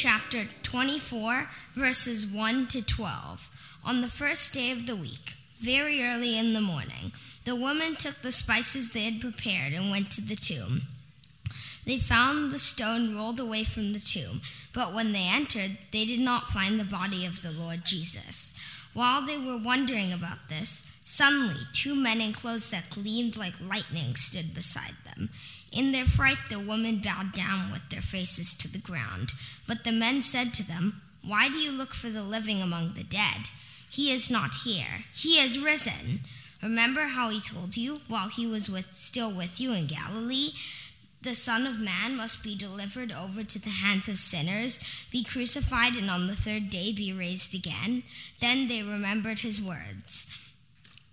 chapter 24, verses 1 to 12. On the first day of the week, very early in the morning, the woman took the spices they had prepared and went to the tomb. They found the stone rolled away from the tomb, but when they entered, they did not find the body of the Lord Jesus. While they were wondering about this, suddenly two men in clothes that gleamed like lightning stood beside them. In their fright, the women bowed down with their faces to the ground. But the men said to them, Why do you look for the living among the dead? He is not here, he has risen. Remember how he told you while he was with, still with you in Galilee? The Son of Man must be delivered over to the hands of sinners, be crucified, and on the third day be raised again. Then they remembered his words.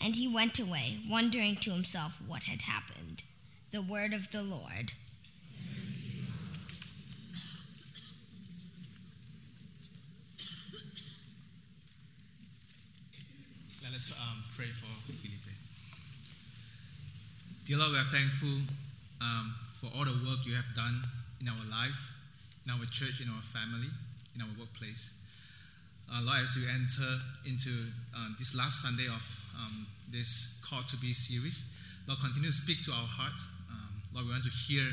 and he went away, wondering to himself what had happened. The word of the Lord. Let us um, pray for Felipe. Dear Lord, we are thankful um, for all the work you have done in our life, in our church, in our family, in our workplace. Lord, as we enter into uh, this last Sunday of um, this Call to Be series, Lord, continue to speak to our heart. Um, Lord, we want to hear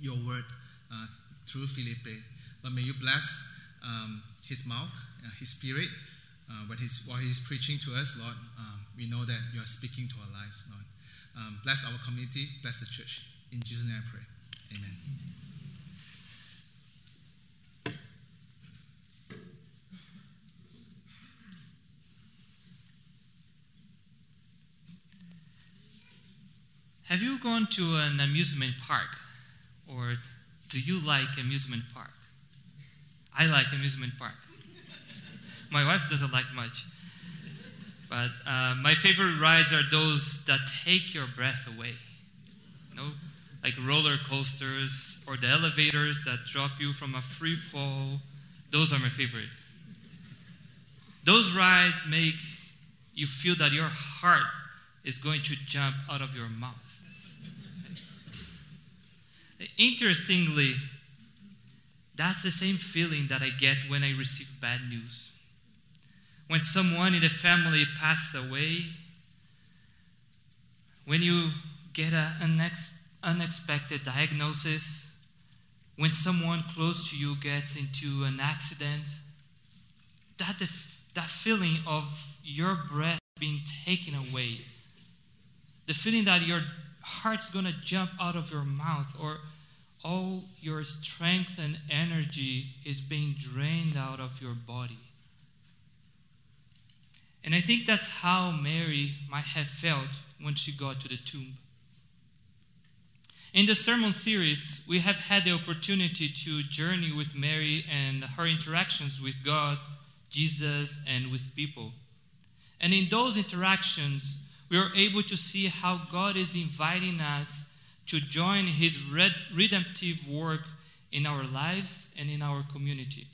your word uh, through Felipe. Lord, may you bless um, his mouth, uh, his spirit, uh, when he's, while he's preaching to us, Lord. Um, we know that you are speaking to our lives, Lord. Um, bless our community, bless the church. In Jesus' name I pray. Amen. Have you gone to an amusement park? Or do you like amusement park? I like amusement park. my wife doesn't like much. But uh, my favorite rides are those that take your breath away. Know, like roller coasters or the elevators that drop you from a free fall. Those are my favorite. Those rides make you feel that your heart is going to jump out of your mouth. Interestingly, that's the same feeling that I get when I receive bad news. When someone in the family passes away, when you get an unexpected diagnosis, when someone close to you gets into an accident, that, that feeling of your breath being taken away, the feeling that your heart's to jump out of your mouth or all your strength and energy is being drained out of your body. And I think that's how Mary might have felt when she got to the tomb. In the sermon series, we have had the opportunity to journey with Mary and her interactions with God, Jesus, and with people. And in those interactions, we are able to see how God is inviting us to join His redemptive work in our lives and in our community.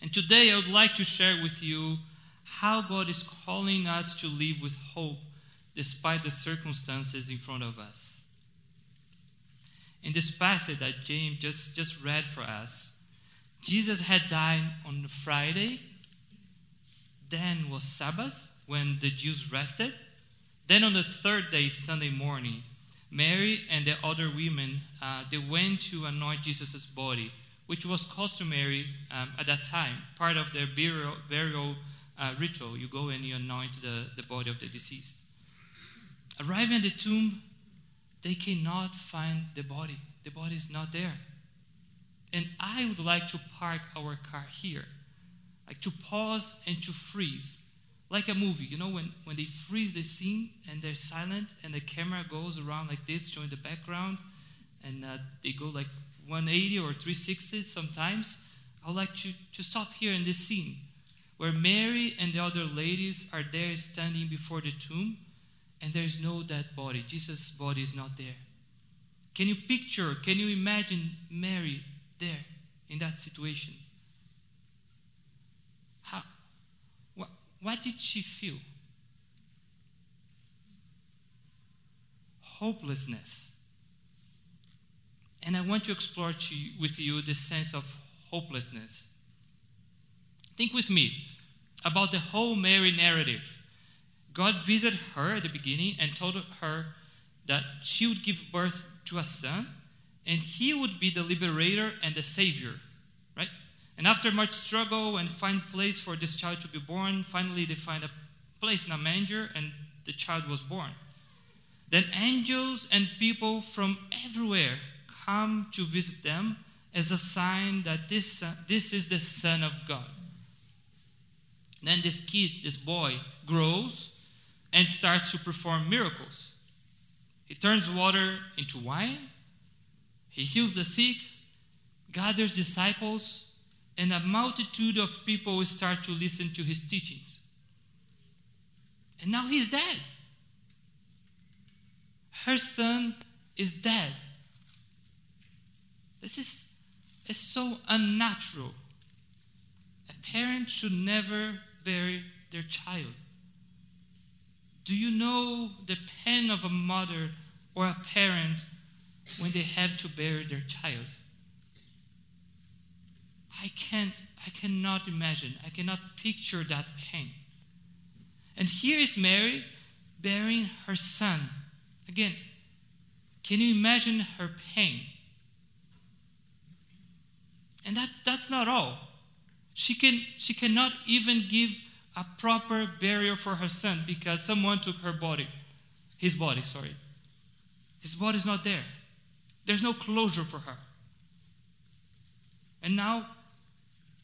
And today I would like to share with you how God is calling us to live with hope despite the circumstances in front of us. In this passage that James just, just read for us, Jesus had died on Friday, then was Sabbath when the Jews rested, then on the third day, Sunday morning, Mary and the other women, uh, they went to anoint Jesus' body, which was customary um, at that time, part of their burial, burial uh, ritual. You go and you anoint the, the body of the deceased. Arriving at the tomb, they cannot find the body. The body is not there. And I would like to park our car here, like to pause and to freeze like a movie, you know, when, when they freeze the scene and they're silent and the camera goes around like this, showing the background, and uh, they go like 180 or 360 sometimes. I I would like to, to stop here in this scene where Mary and the other ladies are there standing before the tomb and there is no dead body. Jesus' body is not there. Can you picture, can you imagine Mary there in that situation? How, what, did she feel? Hopelessness. And I want to explore to, with you the sense of hopelessness. Think with me about the whole Mary narrative. God visited her at the beginning and told her that she would give birth to a son and he would be the liberator and the savior, right? And after much struggle and find place for this child to be born, finally they find a place in a manger and the child was born. Then angels and people from everywhere come to visit them as a sign that this, this is the Son of God. Then this kid, this boy, grows and starts to perform miracles. He turns water into wine, he heals the sick, gathers disciples, and a multitude of people start to listen to his teachings. And now he's dead. Her son is dead. This is, is so unnatural. A parent should never bury their child. Do you know the pain of a mother or a parent when they have to bury their child? I can't, I cannot imagine, I cannot picture that pain. And here is Mary burying her son. Again, can you imagine her pain? And that, that's not all. She, can, she cannot even give a proper burial for her son because someone took her body, his body, sorry. His body's not there. There's no closure for her. And now,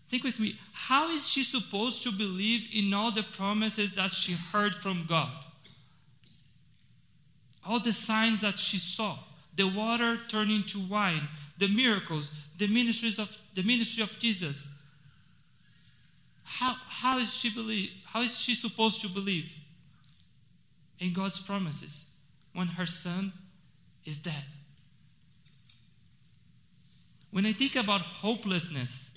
think with me how is she supposed to believe in all the promises that she heard from God? All the signs that she saw, the water turning to wine, the miracles, the ministries of the ministry of Jesus. How, how is she believe how is she supposed to believe in God's promises when her son is dead? When I think about hopelessness,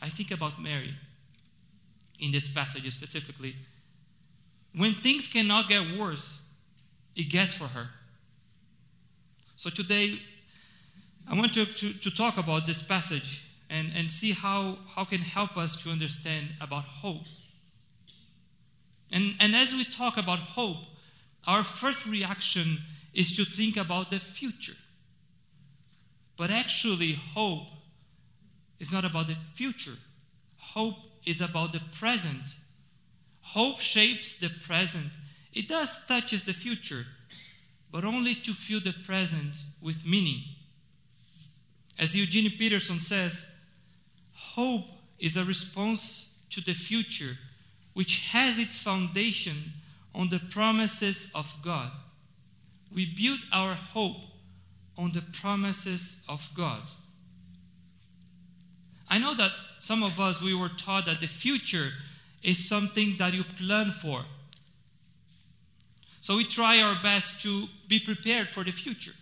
I think about Mary in this passage specifically. When things cannot get worse, it gets for her. So today, I want to, to, to talk about this passage and, and see how, how can help us to understand about hope. And, and as we talk about hope, our first reaction is to think about the future. But actually, hope is not about the future. Hope is about the present. Hope shapes the present. It does touches the future, but only to fill the present with meaning. As Eugene Peterson says, hope is a response to the future which has its foundation on the promises of God. We build our hope on the promises of God. I know that some of us, we were taught that the future is something that you plan for. So we try our best to be prepared for the future.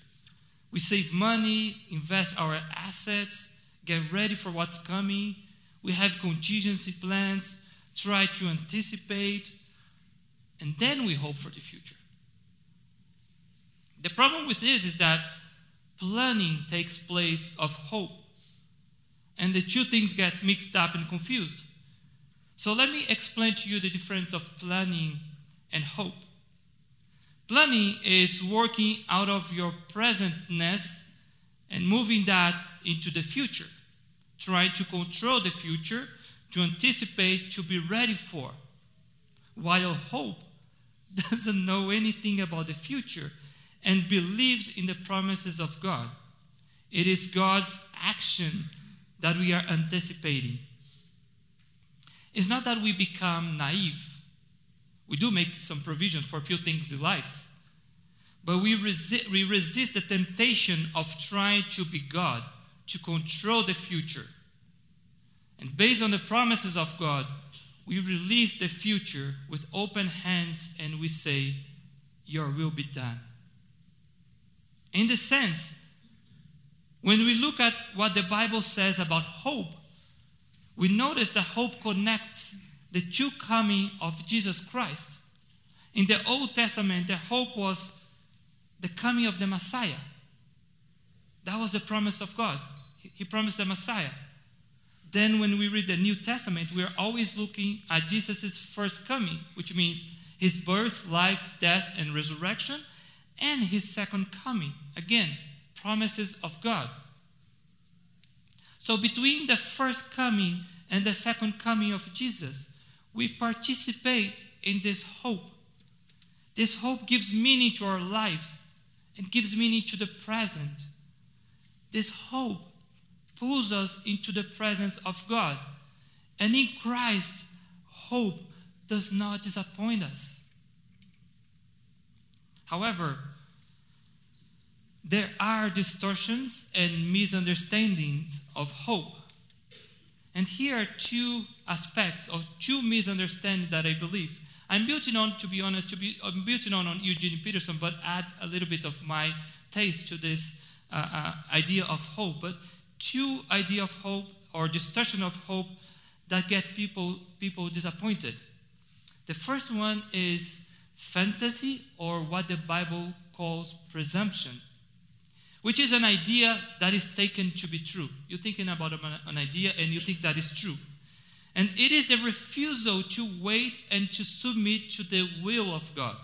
We save money, invest our assets, get ready for what's coming. We have contingency plans, try to anticipate, and then we hope for the future. The problem with this is that planning takes place of hope, and the two things get mixed up and confused. So let me explain to you the difference of planning and hope. Planning is working out of your presentness and moving that into the future, trying to control the future, to anticipate, to be ready for. While hope doesn't know anything about the future and believes in the promises of God. It is God's action that we are anticipating. It's not that we become naive we do make some provisions for a few things in life. But we, resi- we resist the temptation of trying to be God, to control the future. And based on the promises of God, we release the future with open hands and we say, Your will be done. In the sense, when we look at what the Bible says about hope, we notice that hope connects the true coming of Jesus Christ. In the Old Testament, the hope was the coming of the Messiah. That was the promise of God. He promised the Messiah. Then, when we read the New Testament, we are always looking at Jesus' first coming, which means his birth, life, death, and resurrection, and his second coming. Again, promises of God. So, between the first coming and the second coming of Jesus, we participate in this hope. This hope gives meaning to our lives and gives meaning to the present. This hope pulls us into the presence of God. And in Christ, hope does not disappoint us. However, there are distortions and misunderstandings of hope. And here are two aspects of two misunderstandings that I believe. I'm building on, to be honest, to be, I'm building on, on Eugene Peterson, but add a little bit of my taste to this uh, uh, idea of hope. But two idea of hope or distortion of hope that get people, people disappointed. The first one is fantasy or what the Bible calls presumption which is an idea that is taken to be true. You're thinking about an idea and you think that is true. And it is the refusal to wait and to submit to the will of God.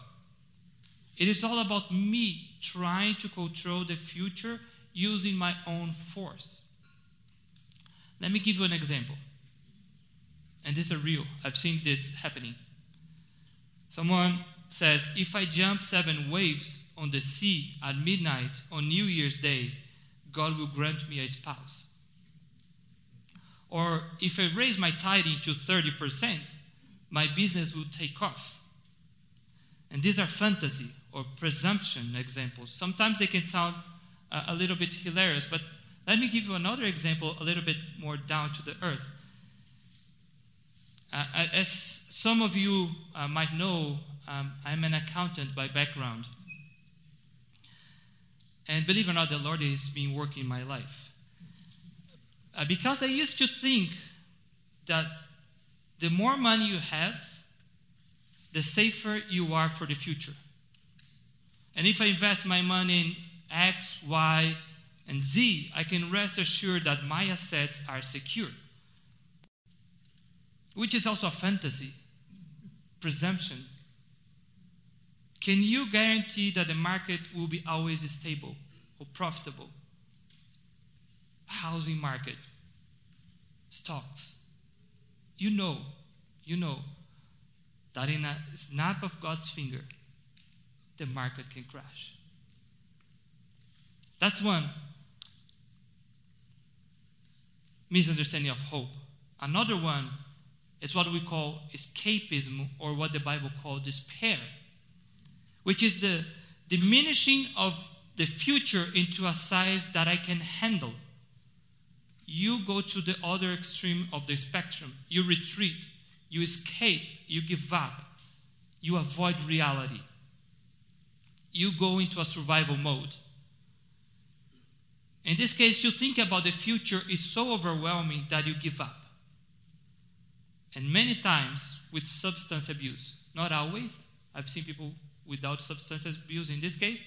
It is all about me trying to control the future using my own force. Let me give you an example. And this is real. I've seen this happening. Someone says, If I jump seven waves, on the sea at midnight on New Year's Day, God will grant me a spouse. Or if I raise my tithing to 30%, my business will take off. And these are fantasy or presumption examples. Sometimes they can sound uh, a little bit hilarious, but let me give you another example a little bit more down to the earth. Uh, as some of you uh, might know, um, I'm an accountant by background. And believe it or not, the Lord has been working in my life. Uh, because I used to think that the more money you have, the safer you are for the future. And if I invest my money in X, Y, and Z, I can rest assured that my assets are secure. Which is also a fantasy, presumption. Can you guarantee that the market will be always stable or profitable? Housing market, stocks. You know, you know that in a snap of God's finger, the market can crash. That's one misunderstanding of hope. Another one is what we call escapism or what the Bible calls despair which is the diminishing of the future into a size that I can handle. You go to the other extreme of the spectrum. You retreat, you escape, you give up, you avoid reality. You go into a survival mode. In this case, you think about the future is so overwhelming that you give up. And many times with substance abuse. Not always. I've seen people without substance abuse in this case,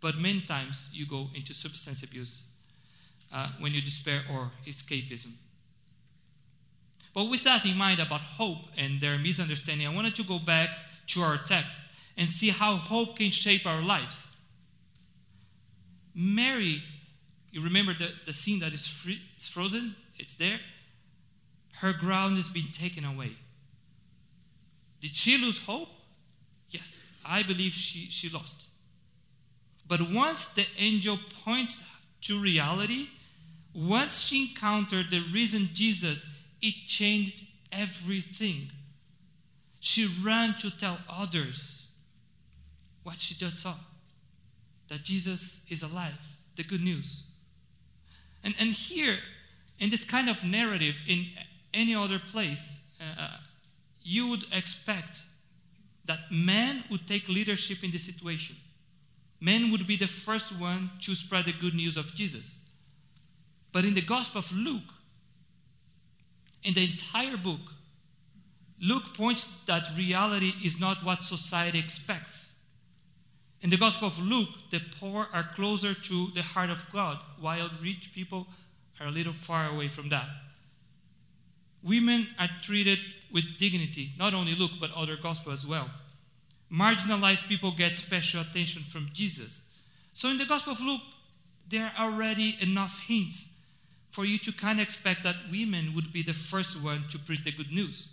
but many times you go into substance abuse uh, when you despair or escapism. But with that in mind about hope and their misunderstanding, I wanted to go back to our text and see how hope can shape our lives. Mary, you remember the, the scene that is free, it's frozen? It's there. Her ground is being taken away. Did she lose hope? Yes. I believe she, she lost. But once the angel pointed to reality, once she encountered the risen Jesus, it changed everything. She ran to tell others what she just saw that Jesus is alive, the good news. And, and here, In this kind of narrative, in any other place, uh, you would expect that men would take leadership in the situation. Men would be the first one to spread the good news of Jesus. But in the Gospel of Luke, in the entire book, Luke points that reality is not what society expects. In the Gospel of Luke, the poor are closer to the heart of God, while rich people are a little far away from that. Women are treated with dignity, not only Luke, but other Gospel as well. Marginalized people get special attention from Jesus. So in the Gospel of Luke, there are already enough hints for you to kind of expect that women would be the first one to preach the good news.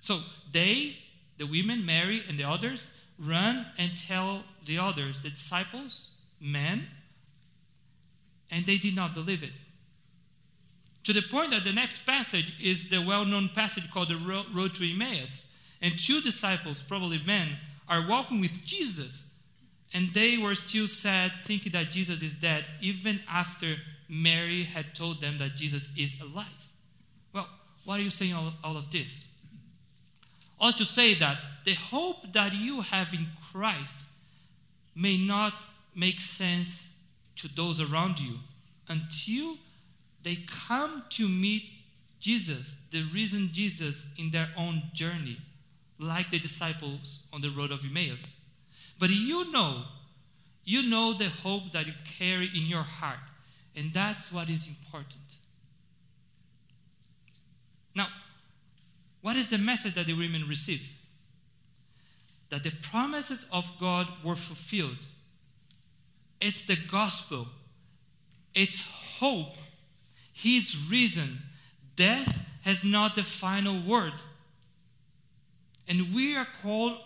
So they, the women, Mary and the others, run and tell the others, the disciples, men, and they did not believe it. To the point that the next passage is the well known passage called the Road to Emmaus. And two disciples, probably men, are walking with Jesus. And they were still sad, thinking that Jesus is dead, even after Mary had told them that Jesus is alive. Well, why are you saying all, all of this? Or to say that the hope that you have in Christ may not make sense to those around you until they come to meet Jesus, the risen Jesus, in their own journey, like the disciples on the road of Emmaus. But you know, you know the hope that you carry in your heart, and that's what is important. Now, what is the message that the women received? That the promises of God were fulfilled. It's the gospel, it's hope his risen. Death has not the final word. And we are called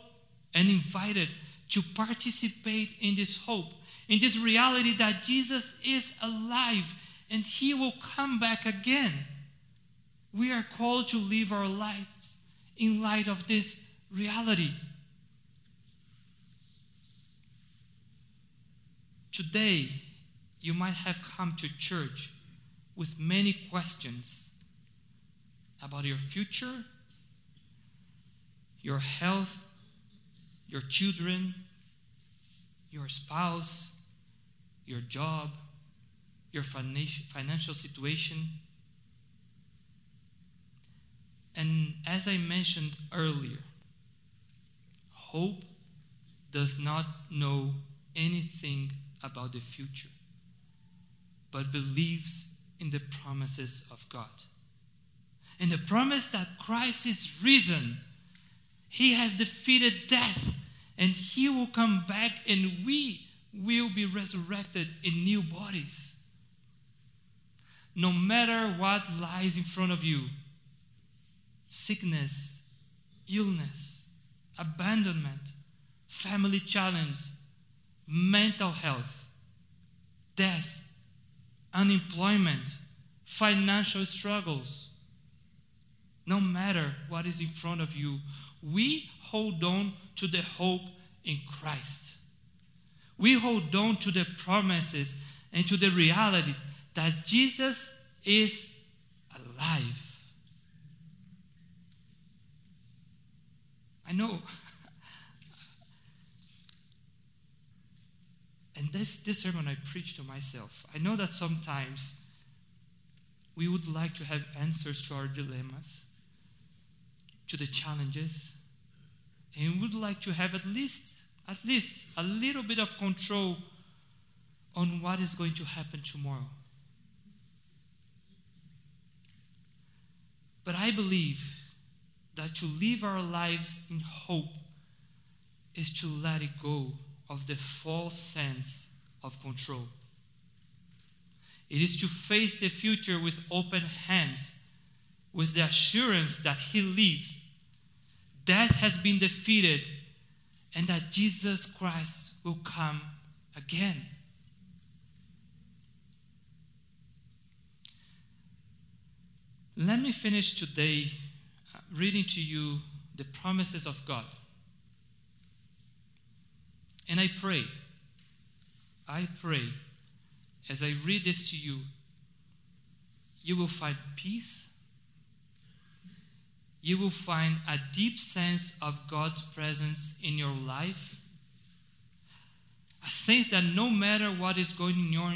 and invited to participate in this hope, in this reality that Jesus is alive and he will come back again. We are called to live our lives in light of this reality. Today, you might have come to church with many questions about your future, your health, your children, your spouse, your job, your financial situation. And as I mentioned earlier, hope does not know anything about the future, but believes in the promises of God. In the promise that Christ is risen, He has defeated death, and He will come back, and we will be resurrected in new bodies. No matter what lies in front of you sickness, illness, abandonment, family challenge, mental health, death, unemployment, financial struggles. No matter what is in front of you, we hold on to the hope in Christ. We hold on to the promises and to the reality that Jesus is alive. I know And this, this sermon I preach to myself. I know that sometimes we would like to have answers to our dilemmas, to the challenges, and we would like to have at least, at least a little bit of control on what is going to happen tomorrow. But I believe that to live our lives in hope is to let it go of the false sense of control. It is to face the future with open hands, with the assurance that He lives. Death has been defeated, and that Jesus Christ will come again. Let me finish today uh, reading to you the promises of God. And I pray, I pray, as I read this to you, you will find peace. You will find a deep sense of God's presence in your life. A sense that no matter what is going in your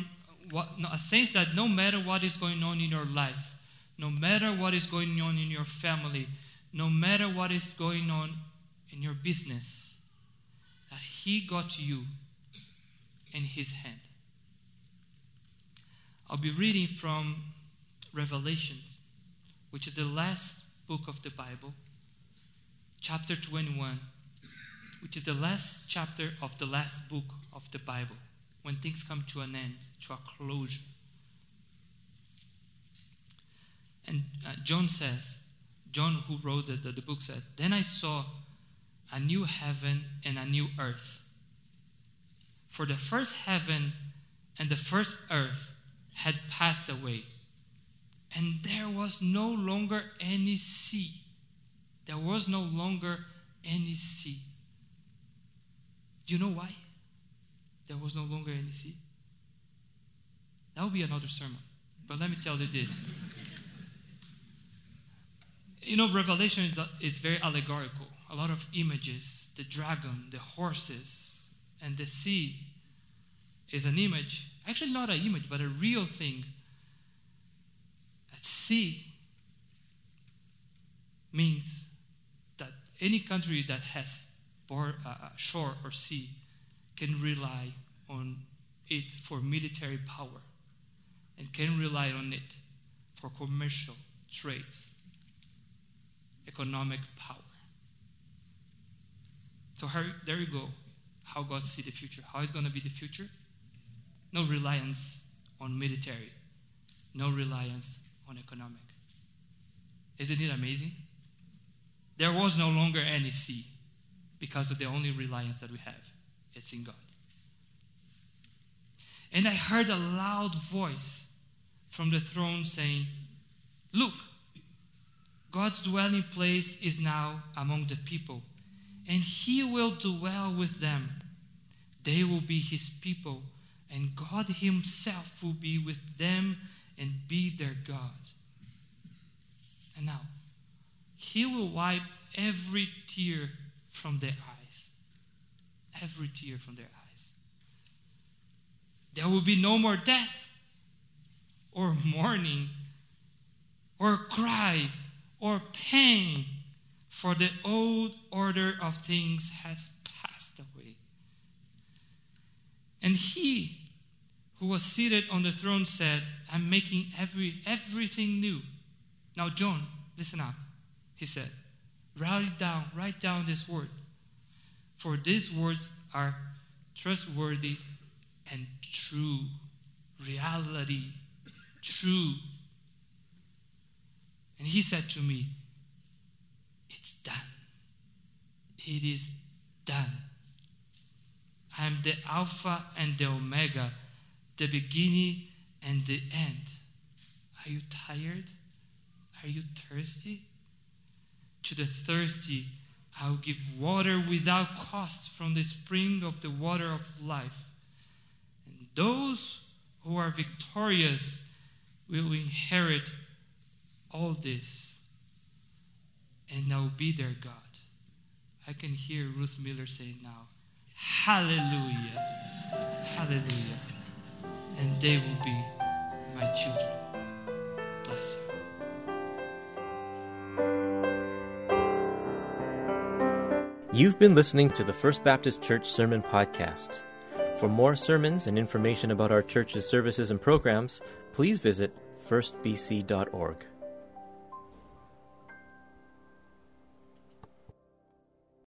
what, no, a sense that no matter what is going on in your life, no matter what is going on in your family, no matter what is going on in your business, He got you in His hand. I'll be reading from Revelations, which is the last book of the Bible, chapter 21, which is the last chapter of the last book of the Bible, when things come to an end, to a closure. And uh, John says, John, who wrote the, the, the book, said, Then I saw a new heaven and a new earth. For the first heaven and the first earth had passed away, and there was no longer any sea. There was no longer any sea. Do you know why? There was no longer any sea. That will be another sermon. But let me tell you this. you know, Revelation is, uh, is very allegorical. A lot of images the dragon, the horses, and the sea is an image. Actually, not an image, but a real thing. That sea means that any country that has uh, shore or sea can rely on it for military power and can rely on it for commercial trades, economic power. So there you go. How God see the future. How is going to be the future? No reliance on military. No reliance on economic. Isn't it amazing? There was no longer any sea because of the only reliance that we have. It's in God. And I heard a loud voice from the throne saying, Look, God's dwelling place is now among the people, and he will dwell with them. They will be his people, and God himself will be with them and be their God. And now, he will wipe every tear from their eyes. Every tear from their eyes. There will be no more death, or mourning, or cry, or pain, for the old order of things has passed away. And he who was seated on the throne said, I'm making every, everything new. Now, John, listen up. He said, Write it down, write down this word. For these words are trustworthy and true. Reality, true. And he said to me, It's done. It is done. I am the Alpha and the Omega, the beginning and the end. Are you tired? Are you thirsty? To the thirsty, I will give water without cost from the spring of the water of life. And those who are victorious will inherit all this, and I will be their God. I can hear Ruth Miller saying now, Hallelujah, Hallelujah. And they will be my children. Bless you. You've been listening to the First Baptist Church Sermon Podcast. For more sermons and information about our church's services and programs, please visit firstbc.org.